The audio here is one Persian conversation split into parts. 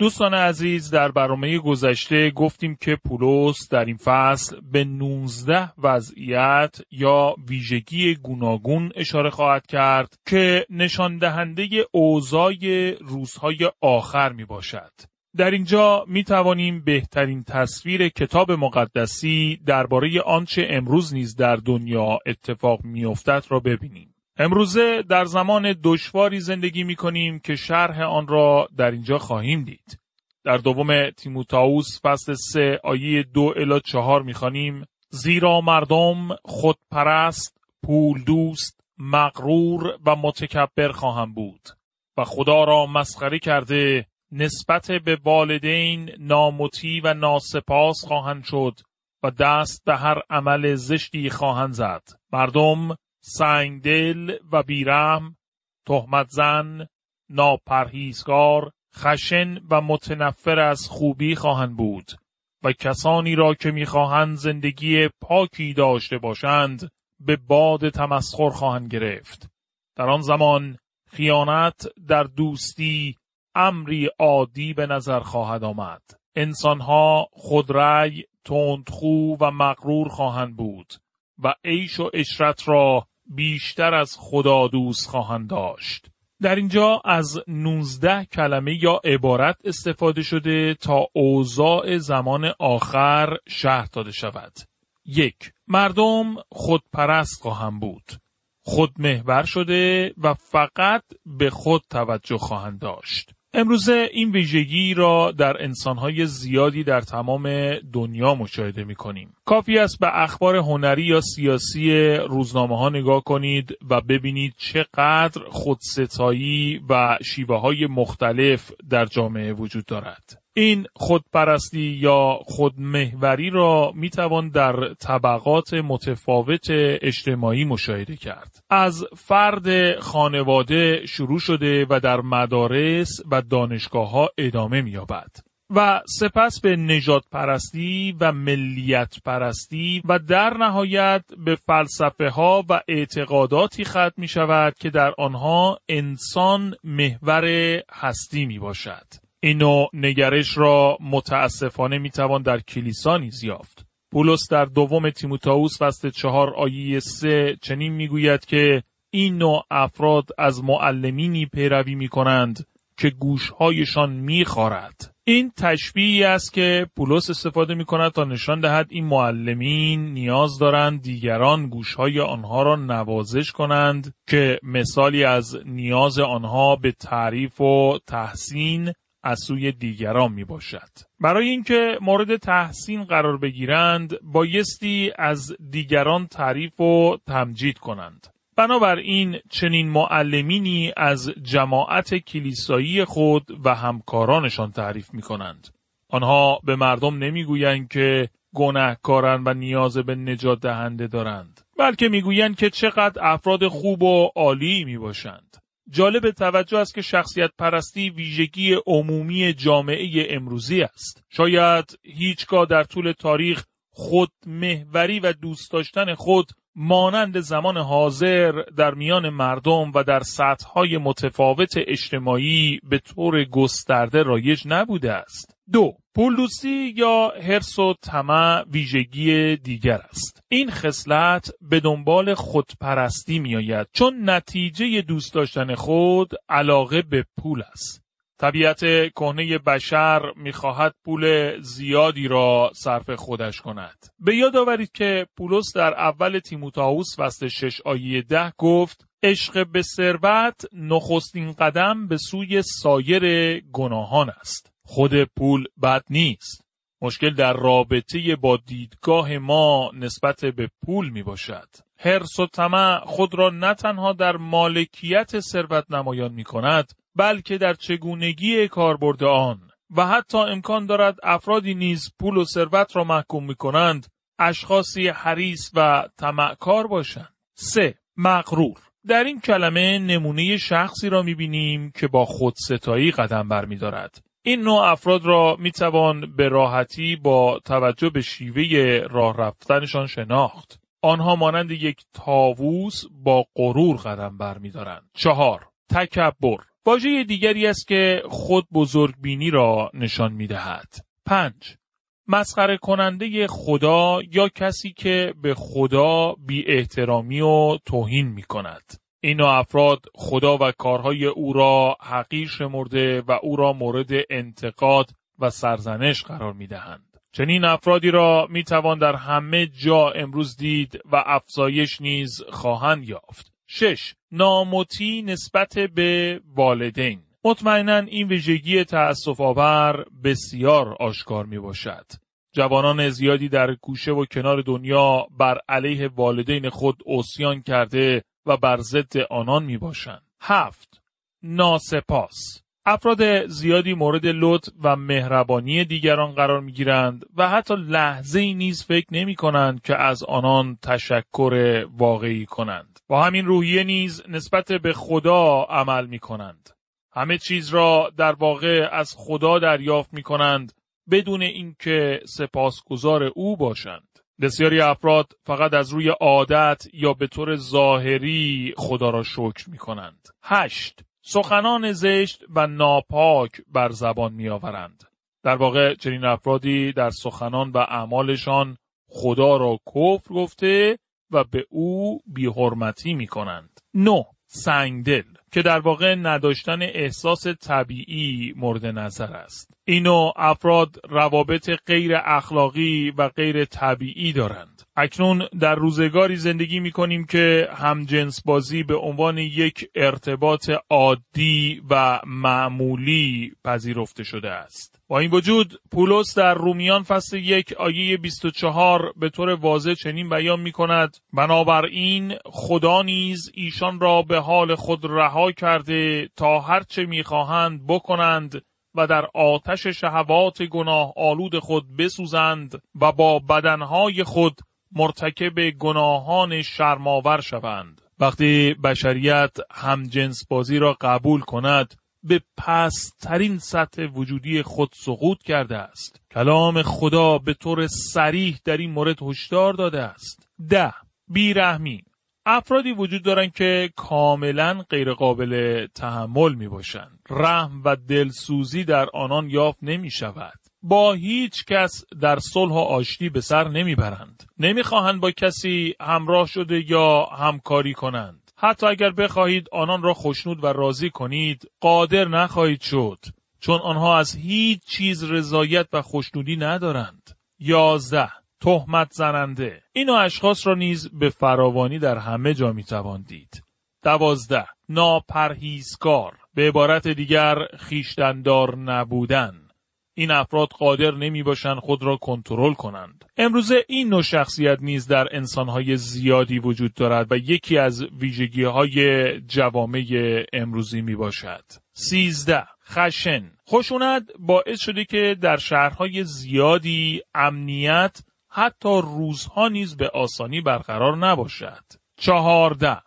دوستان عزیز در برنامه گذشته گفتیم که پولس در این فصل به 19 وضعیت یا ویژگی گوناگون اشاره خواهد کرد که نشان دهنده اوضاع روزهای آخر می باشد. در اینجا می توانیم بهترین تصویر کتاب مقدسی درباره آنچه امروز نیز در دنیا اتفاق می افتد را ببینیم. امروزه در زمان دشواری زندگی می کنیم که شرح آن را در اینجا خواهیم دید. در دوم تیموتائوس فصل سه آیه دو الا چهار می خانیم زیرا مردم خودپرست، پول دوست، مغرور و متکبر خواهم بود و خدا را مسخره کرده نسبت به والدین نامطی و ناسپاس خواهند شد و دست به هر عمل زشتی خواهند زد. مردم سنگدل و بیرم، تهمت زن، ناپرهیزگار، خشن و متنفر از خوبی خواهند بود و کسانی را که می‌خواهند زندگی پاکی داشته باشند به باد تمسخر خواهند گرفت. در آن زمان خیانت در دوستی امری عادی به نظر خواهد آمد. انسانها خودرأی، تندخو و مغرور خواهند بود و عیش و اشرت را بیشتر از خدا دوست خواهند داشت. در اینجا از 19 کلمه یا عبارت استفاده شده تا اوضاع زمان آخر شهر داده شود. یک مردم خودپرست خواهند بود. خودمحور شده و فقط به خود توجه خواهند داشت. امروزه این ویژگی را در انسانهای زیادی در تمام دنیا مشاهده می کنیم. کافی است به اخبار هنری یا سیاسی روزنامه ها نگاه کنید و ببینید چقدر خودستایی و شیوه های مختلف در جامعه وجود دارد. این خودپرستی یا خودمهوری را می توان در طبقات متفاوت اجتماعی مشاهده کرد. از فرد خانواده شروع شده و در مدارس و دانشگاه ها ادامه می یابد. و سپس به نجات پرستی و ملیت پرستی و در نهایت به فلسفه ها و اعتقاداتی ختم می شود که در آنها انسان محور هستی می باشد. این نوع نگرش را متاسفانه می‌توان در کلیسا نیز یافت. پولس در دوم تیموتائوس فصل چهار آیه سه چنین می‌گوید که این نوع افراد از معلمینی پیروی می کنند که گوشهایشان میخارد. این تشبیهی است که پولس استفاده می کند تا نشان دهد این معلمین نیاز دارند دیگران گوشهای آنها را نوازش کنند که مثالی از نیاز آنها به تعریف و تحسین از سوی دیگران می باشد. برای اینکه مورد تحسین قرار بگیرند بایستی از دیگران تعریف و تمجید کنند. بنابراین چنین معلمینی از جماعت کلیسایی خود و همکارانشان تعریف می کنند. آنها به مردم نمی‌گویند که گناهکارند و نیاز به نجات دهنده دارند بلکه می‌گویند که چقدر افراد خوب و عالی می باشند. جالب توجه است که شخصیت پرستی ویژگی عمومی جامعه امروزی است. شاید هیچگاه در طول تاریخ خود محوری و دوست داشتن خود مانند زمان حاضر در میان مردم و در سطحهای متفاوت اجتماعی به طور گسترده رایج نبوده است. دو پولدوستی یا حرس و طمع ویژگی دیگر است این خصلت به دنبال خودپرستی میآید چون نتیجه دوست داشتن خود علاقه به پول است طبیعت کهنه بشر می‌خواهد پول زیادی را صرف خودش کند. به یاد آورید که پولس در اول تیموتائوس فصل 6 آیه 10 گفت عشق به ثروت نخستین قدم به سوی سایر گناهان است. خود پول بد نیست مشکل در رابطه با دیدگاه ما نسبت به پول می باشد. حرس و طمع خود را نه تنها در مالکیت ثروت نمایان می کند بلکه در چگونگی کاربرد آن و حتی امکان دارد افرادی نیز پول و ثروت را محکوم می کنند اشخاصی حریص و طمعکار باشند. 3. مغرور در این کلمه نمونه شخصی را بینیم که با خودستایی قدم برمیدارد. این نوع افراد را می توان به راحتی با توجه به شیوه راه رفتنشان شناخت. آنها مانند یک تاووس با غرور قدم برمیدارند. چهار تکبر واژه دیگری است که خود بزرگبینی را نشان می دهد. پنج مسخره کننده خدا یا کسی که به خدا بی احترامی و توهین می کند. این افراد خدا و کارهای او را حقیر شمرده و او را مورد انتقاد و سرزنش قرار می دهند. چنین افرادی را می توان در همه جا امروز دید و افزایش نیز خواهند یافت. 6. ناموتی نسبت به والدین مطمئنا این ویژگی تأسف آور بسیار آشکار می باشد. جوانان زیادی در گوشه و کنار دنیا بر علیه والدین خود اوسیان کرده و بر ضد آنان می باشند. هفت ناسپاس افراد زیادی مورد لطف و مهربانی دیگران قرار می گیرند و حتی لحظه ای نیز فکر نمی کنند که از آنان تشکر واقعی کنند. با همین روحیه نیز نسبت به خدا عمل می کنند. همه چیز را در واقع از خدا دریافت می کنند بدون اینکه سپاسگزار او باشند. بسیاری افراد فقط از روی عادت یا به طور ظاهری خدا را شکر می کنند. هشت سخنان زشت و ناپاک بر زبان می آورند. در واقع چنین افرادی در سخنان و اعمالشان خدا را کفر گفته و به او بیحرمتی می کنند. نو سنگدل که در واقع نداشتن احساس طبیعی مورد نظر است. اینو افراد روابط غیر اخلاقی و غیر طبیعی دارند. اکنون در روزگاری زندگی می کنیم که همجنس بازی به عنوان یک ارتباط عادی و معمولی پذیرفته شده است. با این وجود پولس در رومیان فصل یک آیه 24 به طور واضح چنین بیان می کند بنابراین خدا نیز ایشان را به حال خود رها کرده تا هرچه می‌خواهند بکنند و در آتش شهوات گناه آلود خود بسوزند و با بدنهای خود مرتکب گناهان شرماور شوند. وقتی بشریت هم جنس بازی را قبول کند به پسترین سطح وجودی خود سقوط کرده است. کلام خدا به طور سریح در این مورد هشدار داده است. ده بیرحمی افرادی وجود دارند که کاملا غیرقابل تحمل می باشند. رحم و دلسوزی در آنان یافت نمی شود. با هیچ کس در صلح و آشتی به سر نمی‌برند. نمی‌خواهند با کسی همراه شده یا همکاری کنند. حتی اگر بخواهید آنان را خوشنود و راضی کنید قادر نخواهید شد چون آنها از هیچ چیز رضایت و خوشنودی ندارند. یازده تهمت زننده این اشخاص را نیز به فراوانی در همه جا می‌توان دید. دوازده ناپرهیزکار به عبارت دیگر خیشتندار نبودن این افراد قادر نمی باشند خود را کنترل کنند. امروزه این نوع شخصیت نیز در انسانهای زیادی وجود دارد و یکی از ویژگی های جوامع امروزی می باشد. سیزده خشن خشونت باعث شده که در شهرهای زیادی امنیت حتی روزها نیز به آسانی برقرار نباشد. چهارده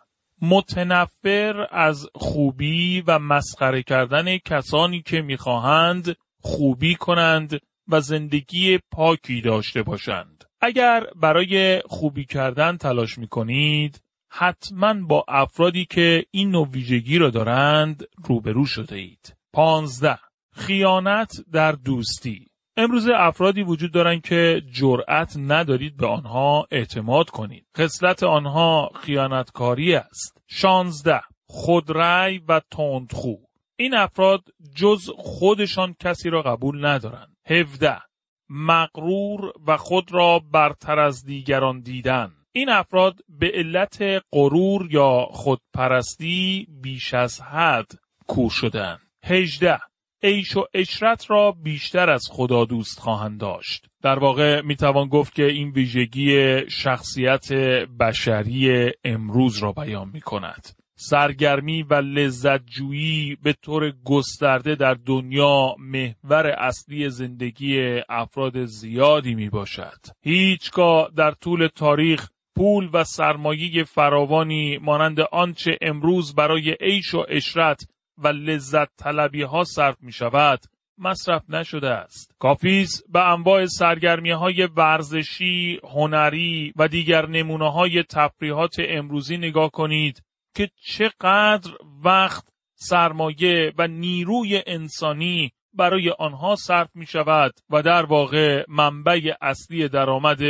متنفر از خوبی و مسخره کردن کسانی که می‌خواهند خوبی کنند و زندگی پاکی داشته باشند. اگر برای خوبی کردن تلاش می کنید، حتما با افرادی که این نوع ویژگی را دارند روبرو شده اید. پانزده خیانت در دوستی امروز افرادی وجود دارند که جرأت ندارید به آنها اعتماد کنید. خصلت آنها خیانتکاری است. شانزده خودرأی و تندخو این افراد جز خودشان کسی را قبول ندارند. 17. مغرور و خود را برتر از دیگران دیدن این افراد به علت غرور یا خودپرستی بیش از حد کور شدند. 18. عیش و اشرت را بیشتر از خدا دوست خواهند داشت. در واقع می‌توان گفت که این ویژگی شخصیت بشری امروز را بیان می کند. سرگرمی و لذتجویی به طور گسترده در دنیا محور اصلی زندگی افراد زیادی می باشد. هیچگاه در طول تاریخ پول و سرمایه فراوانی مانند آنچه امروز برای عیش و اشرت و لذت طلبی ها صرف می شود مصرف نشده است. کافیز به انواع سرگرمی های ورزشی، هنری و دیگر نمونه های تفریحات امروزی نگاه کنید که چقدر وقت، سرمایه و نیروی انسانی برای آنها صرف می شود و در واقع منبع اصلی درآمد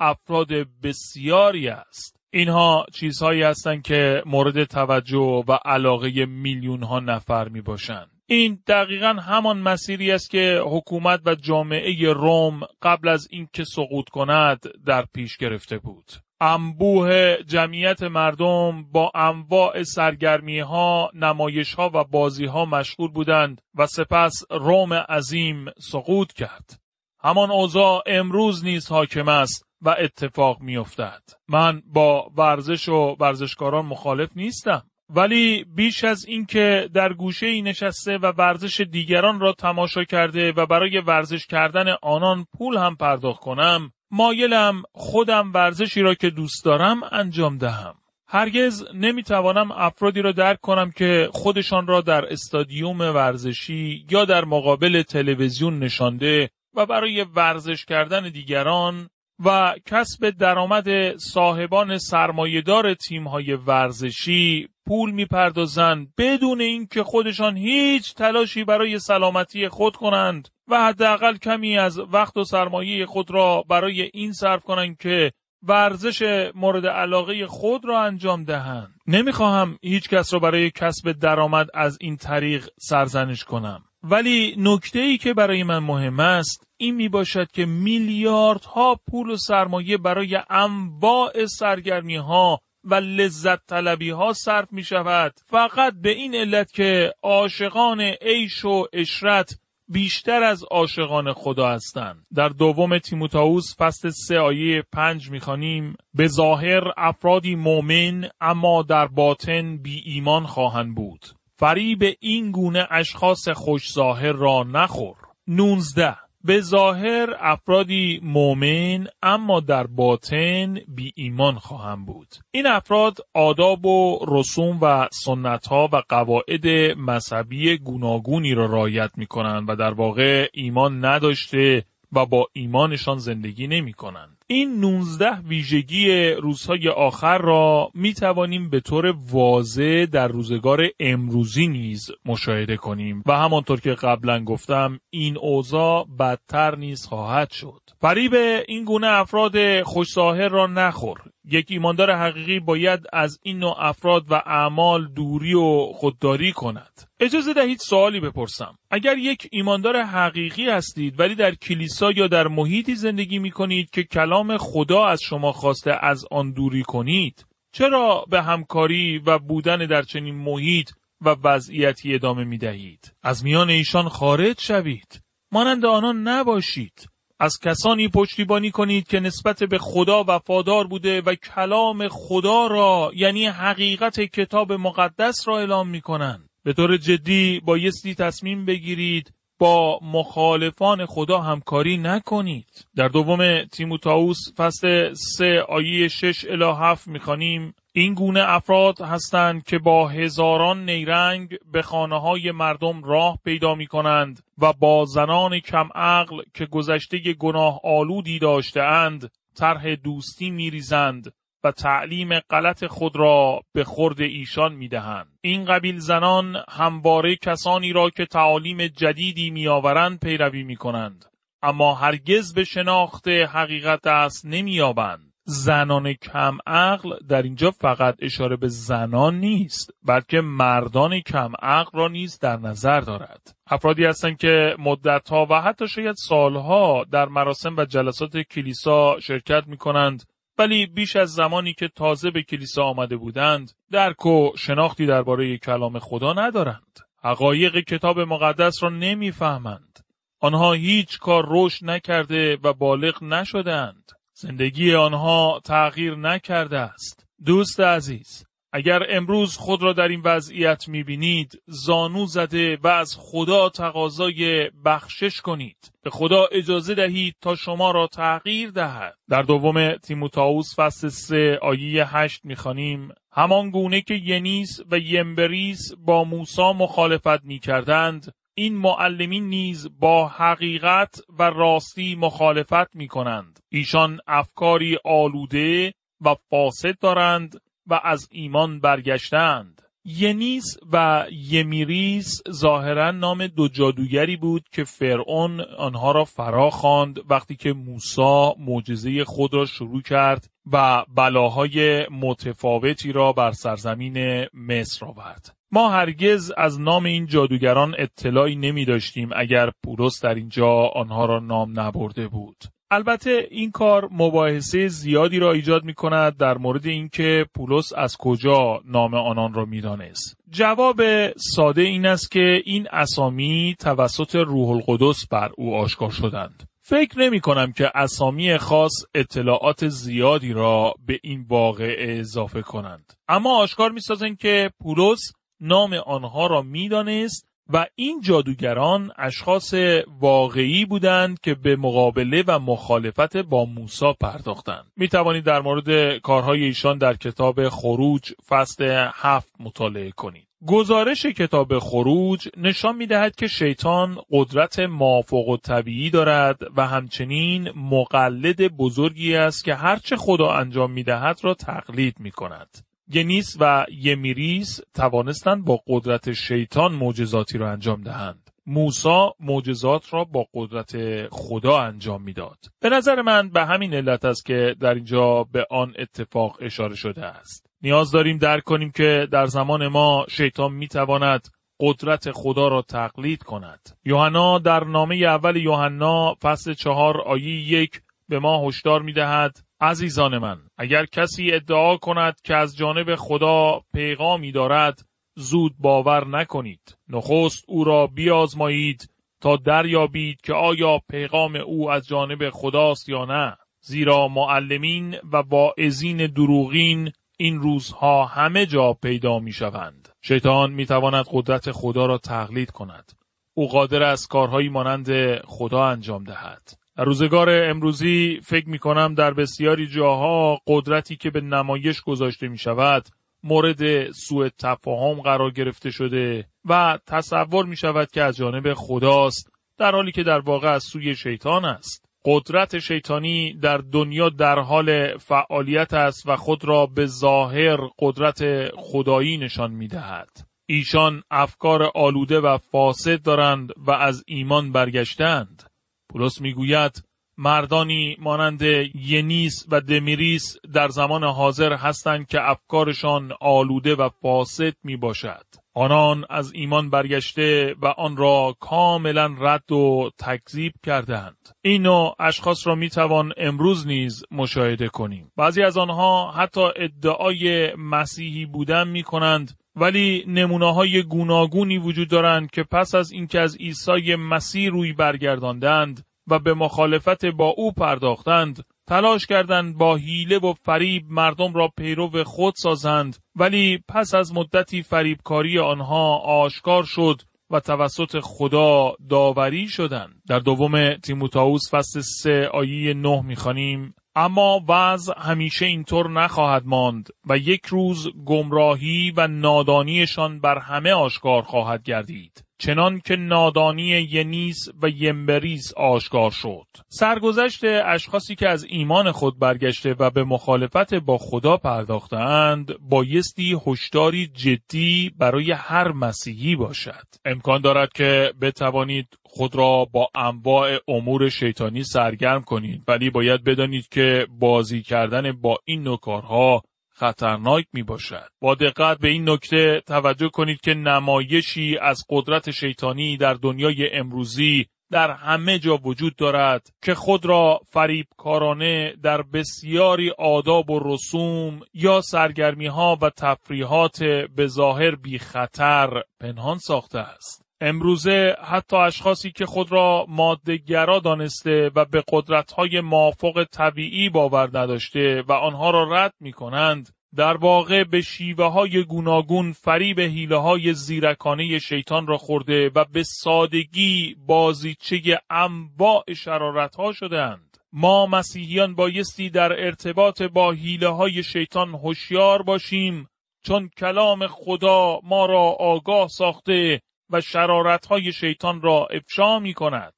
افراد بسیاری است. اینها چیزهایی هستند که مورد توجه و علاقه میلیون ها نفر می باشند. این دقیقا همان مسیری است که حکومت و جامعه روم قبل از اینکه سقوط کند در پیش گرفته بود. انبوه جمعیت مردم با انواع سرگرمی ها، نمایش ها و بازی ها مشغول بودند و سپس روم عظیم سقوط کرد. همان اوضاع امروز نیز حاکم است و اتفاق میافتد. من با ورزش و ورزشکاران مخالف نیستم. ولی بیش از اینکه در گوشه ای نشسته و ورزش دیگران را تماشا کرده و برای ورزش کردن آنان پول هم پرداخت کنم مایلم خودم ورزشی را که دوست دارم انجام دهم. هرگز نمی‌توانم افرادی را درک کنم که خودشان را در استادیوم ورزشی یا در مقابل تلویزیون نشانده و برای ورزش کردن دیگران و کسب درآمد صاحبان سرمایهدار تیمهای ورزشی پول می‌پردازند بدون اینکه خودشان هیچ تلاشی برای سلامتی خود کنند و حداقل کمی از وقت و سرمایه خود را برای این صرف کنند که ورزش مورد علاقه خود را انجام دهند. نمی‌خواهم هیچ کس را برای کسب درآمد از این طریق سرزنش کنم. ولی نکته ای که برای من مهم است این می باشد که میلیاردها پول و سرمایه برای انواع سرگرمی ها و لذت طلبی ها صرف می شود فقط به این علت که عاشقان عیش و اشرت بیشتر از عاشقان خدا هستند. در دوم تیموتائوس فصل سه آیه پنج می‌خوانیم به ظاهر افرادی مؤمن اما در باطن بی ایمان خواهند بود. فریب این گونه اشخاص خوش ظاهر را نخور. 19 به ظاهر افرادی مؤمن اما در باطن بی ایمان خواهم بود. این افراد آداب و رسوم و سنت ها و قواعد مذهبی گوناگونی را رعایت می کنند و در واقع ایمان نداشته و با ایمانشان زندگی نمی کنند. این 19 ویژگی روزهای آخر را می توانیم به طور واضح در روزگار امروزی نیز مشاهده کنیم و همانطور که قبلا گفتم این اوضاع بدتر نیز خواهد شد. فریب این گونه افراد خوشظاهر را نخور یک ایماندار حقیقی باید از این نوع افراد و اعمال دوری و خودداری کند. اجازه دهید سوالی بپرسم. اگر یک ایماندار حقیقی هستید ولی در کلیسا یا در محیطی زندگی می کنید که کلام خدا از شما خواسته از آن دوری کنید، چرا به همکاری و بودن در چنین محیط و وضعیتی ادامه می دهید؟ از میان ایشان خارج شوید. مانند آنان نباشید. از کسانی پشتیبانی کنید که نسبت به خدا وفادار بوده و کلام خدا را یعنی حقیقت کتاب مقدس را اعلام می کنند. به طور جدی بایستی تصمیم بگیرید با مخالفان خدا همکاری نکنید. در دوم تیموتائوس فصل 3 آیه 6 الی 7 می‌خوانیم این گونه افراد هستند که با هزاران نیرنگ به خانه های مردم راه پیدا می کنند و با زنان کم عقل که گذشته گناه آلودی داشته اند طرح دوستی می ریزند و تعلیم غلط خود را به خورد ایشان می دهند. این قبیل زنان همواره کسانی را که تعالیم جدیدی می آورند پیروی می کنند. اما هرگز به شناخت حقیقت است نمی آبند. زنان کم عقل در اینجا فقط اشاره به زنان نیست بلکه مردان کم عقل را نیز در نظر دارد افرادی هستند که مدتها و حتی شاید سالها در مراسم و جلسات کلیسا شرکت می کنند ولی بیش از زمانی که تازه به کلیسا آمده بودند درک و شناختی درباره کلام خدا ندارند حقایق کتاب مقدس را نمی‌فهمند. آنها هیچ کار رشد نکرده و بالغ نشدند. زندگی آنها تغییر نکرده است. دوست عزیز، اگر امروز خود را در این وضعیت می‌بینید زانو زده و از خدا تقاضای بخشش کنید به خدا اجازه دهید تا شما را تغییر دهد در دوم تیموتائوس فصل 3 آیه 8 می‌خوانیم همان گونه که ینیس و یمبریس با موسی مخالفت می‌کردند این معلمین نیز با حقیقت و راستی مخالفت می کنند. ایشان افکاری آلوده و فاسد دارند و از ایمان برگشتند. ینیس و یمیریس ظاهرا نام دو جادوگری بود که فرعون آنها را فرا خواند وقتی که موسی معجزه خود را شروع کرد و بلاهای متفاوتی را بر سرزمین مصر آورد. ما هرگز از نام این جادوگران اطلاعی نمی داشتیم اگر پولس در اینجا آنها را نام نبرده بود. البته این کار مباحثه زیادی را ایجاد می کند در مورد اینکه پولس از کجا نام آنان را می‌دانست. جواب ساده این است که این اسامی توسط روح القدس بر او آشکار شدند. فکر نمی کنم که اسامی خاص اطلاعات زیادی را به این واقع اضافه کنند. اما آشکار می که پولس نام آنها را می‌دانست و این جادوگران اشخاص واقعی بودند که به مقابله و مخالفت با موسی پرداختند. می توانید در مورد کارهای ایشان در کتاب خروج فصل هفت مطالعه کنید. گزارش کتاب خروج نشان می دهد که شیطان قدرت مافوق و طبیعی دارد و همچنین مقلد بزرگی است که هرچه خدا انجام می دهد را تقلید می کند. گنیس و یمیریس توانستند با قدرت شیطان معجزاتی را انجام دهند. موسا معجزات را با قدرت خدا انجام می‌داد. به نظر من به همین علت است که در اینجا به آن اتفاق اشاره شده است. نیاز داریم درک کنیم که در زمان ما شیطان می‌تواند قدرت خدا را تقلید کند. یوحنا در نامه اول یوحنا فصل چهار آیه یک به ما هشدار می‌دهد عزیزان من اگر کسی ادعا کند که از جانب خدا پیغامی دارد زود باور نکنید نخست او را بیازمایید تا دریابید که آیا پیغام او از جانب خداست یا نه زیرا معلمین و واعظین دروغین این روزها همه جا پیدا می شوند. شیطان می تواند قدرت خدا را تقلید کند. او قادر است کارهایی مانند خدا انجام دهد. روزگار امروزی فکر می کنم در بسیاری جاها قدرتی که به نمایش گذاشته می شود مورد سوء تفاهم قرار گرفته شده و تصور می شود که از جانب خداست در حالی که در واقع از سوی شیطان است. قدرت شیطانی در دنیا در حال فعالیت است و خود را به ظاهر قدرت خدایی نشان می دهد. ایشان افکار آلوده و فاسد دارند و از ایمان برگشتند. پولس می‌گوید مردانی مانند ینیس و دمیریس در زمان حاضر هستند که افکارشان آلوده و فاسد می باشد. آنان از ایمان برگشته و آن را کاملا رد و تکذیب کردند. این نوع اشخاص را می توان امروز نیز مشاهده کنیم. بعضی از آنها حتی ادعای مسیحی بودن می کنند ولی نمونه های گوناگونی وجود دارند که پس از اینکه از عیسی مسیح روی برگرداندند و به مخالفت با او پرداختند تلاش کردند با حیله و فریب مردم را پیرو خود سازند ولی پس از مدتی فریبکاری آنها آشکار شد و توسط خدا داوری شدند. در دوم تیموتائوس فصل 3 آیه 9 می‌خوانیم اما وضع همیشه اینطور نخواهد ماند و یک روز گمراهی و نادانیشان بر همه آشکار خواهد گردید. چنان که نادانی ینیس و یمبریس آشکار شد. سرگذشت اشخاصی که از ایمان خود برگشته و به مخالفت با خدا پرداختند بایستی هشداری جدی برای هر مسیحی باشد. امکان دارد که بتوانید خود را با انواع امور شیطانی سرگرم کنید ولی باید بدانید که بازی کردن با این نکارها خطرناک می باشد. با دقت به این نکته توجه کنید که نمایشی از قدرت شیطانی در دنیای امروزی در همه جا وجود دارد که خود را فریبکارانه در بسیاری آداب و رسوم یا سرگرمی ها و تفریحات به ظاهر بی خطر پنهان ساخته است. امروزه حتی اشخاصی که خود را مادهگرا دانسته و به قدرتهای مافوق طبیعی باور نداشته و آنها را رد می کنند در واقع به شیوه های گوناگون فریب حیله های زیرکانه شیطان را خورده و به سادگی بازیچه انواع شرارت ها شدند. ما مسیحیان بایستی در ارتباط با حیله های شیطان هوشیار باشیم چون کلام خدا ما را آگاه ساخته و شرارت های شیطان را افشا می کند.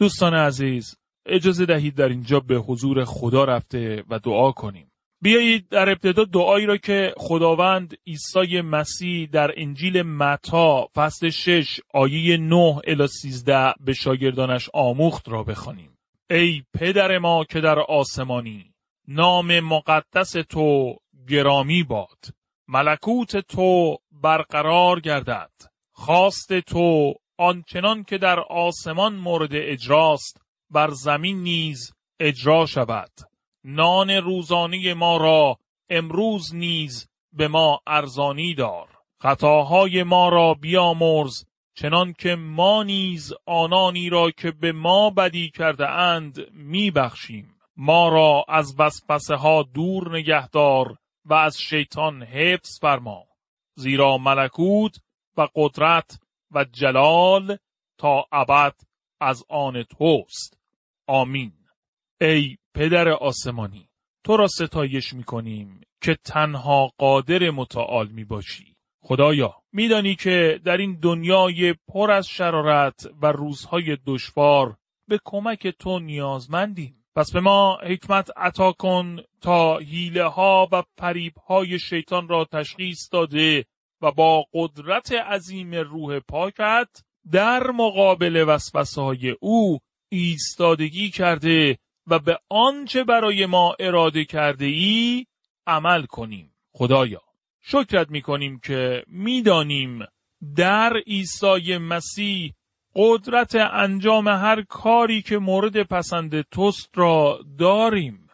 دوستان عزیز اجازه دهید در اینجا به حضور خدا رفته و دعا کنیم. بیایید در ابتدا دعایی را که خداوند عیسی مسیح در انجیل متا فصل 6 آیه 9 الی 13 به شاگردانش آموخت را بخوانیم. ای پدر ما که در آسمانی نام مقدس تو گرامی باد ملکوت تو برقرار گردد خواست تو آنچنان که در آسمان مورد اجراست بر زمین نیز اجرا شود. نان روزانه ما را امروز نیز به ما ارزانی دار. خطاهای ما را بیامرز چنان که ما نیز آنانی را که به ما بدی کرده اند می بخشیم. ما را از وسوسه ها دور نگهدار و از شیطان حفظ فرما. زیرا ملکوت و قدرت و جلال تا ابد از آن توست آمین ای پدر آسمانی تو را ستایش می کنیم که تنها قادر متعال می باشی. خدایا میدانی که در این دنیای پر از شرارت و روزهای دشوار به کمک تو نیازمندیم. پس به ما حکمت عطا کن تا حیله ها و فریب های شیطان را تشخیص داده و با قدرت عظیم روح پاکت در مقابل وسوسه های او ایستادگی کرده و به آنچه برای ما اراده کرده ای عمل کنیم. خدایا شکرت می کنیم که می‌دانیم در عیسی مسیح قدرت انجام هر کاری که مورد پسند توست را داریم.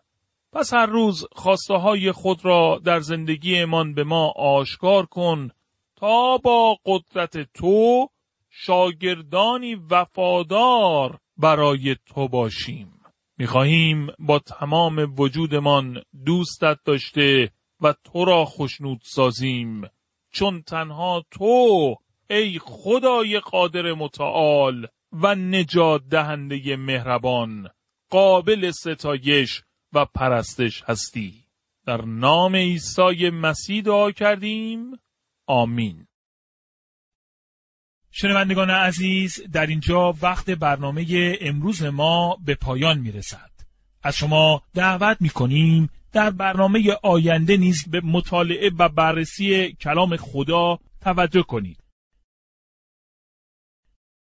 پس هر روز خواسته های خود را در زندگیمان به ما آشکار کن تا با قدرت تو شاگردانی وفادار برای تو باشیم. می‌خواهیم با تمام وجودمان دوستت داشته و تو را خشنود سازیم. چون تنها تو ای خدای قادر متعال و نجات دهنده مهربان قابل ستایش و پرستش هستی در نام عیسی مسیح دعا کردیم آمین شنوندگان عزیز در اینجا وقت برنامه امروز ما به پایان می رسد. از شما دعوت می کنیم در برنامه آینده نیز به مطالعه و بررسی کلام خدا توجه کنید.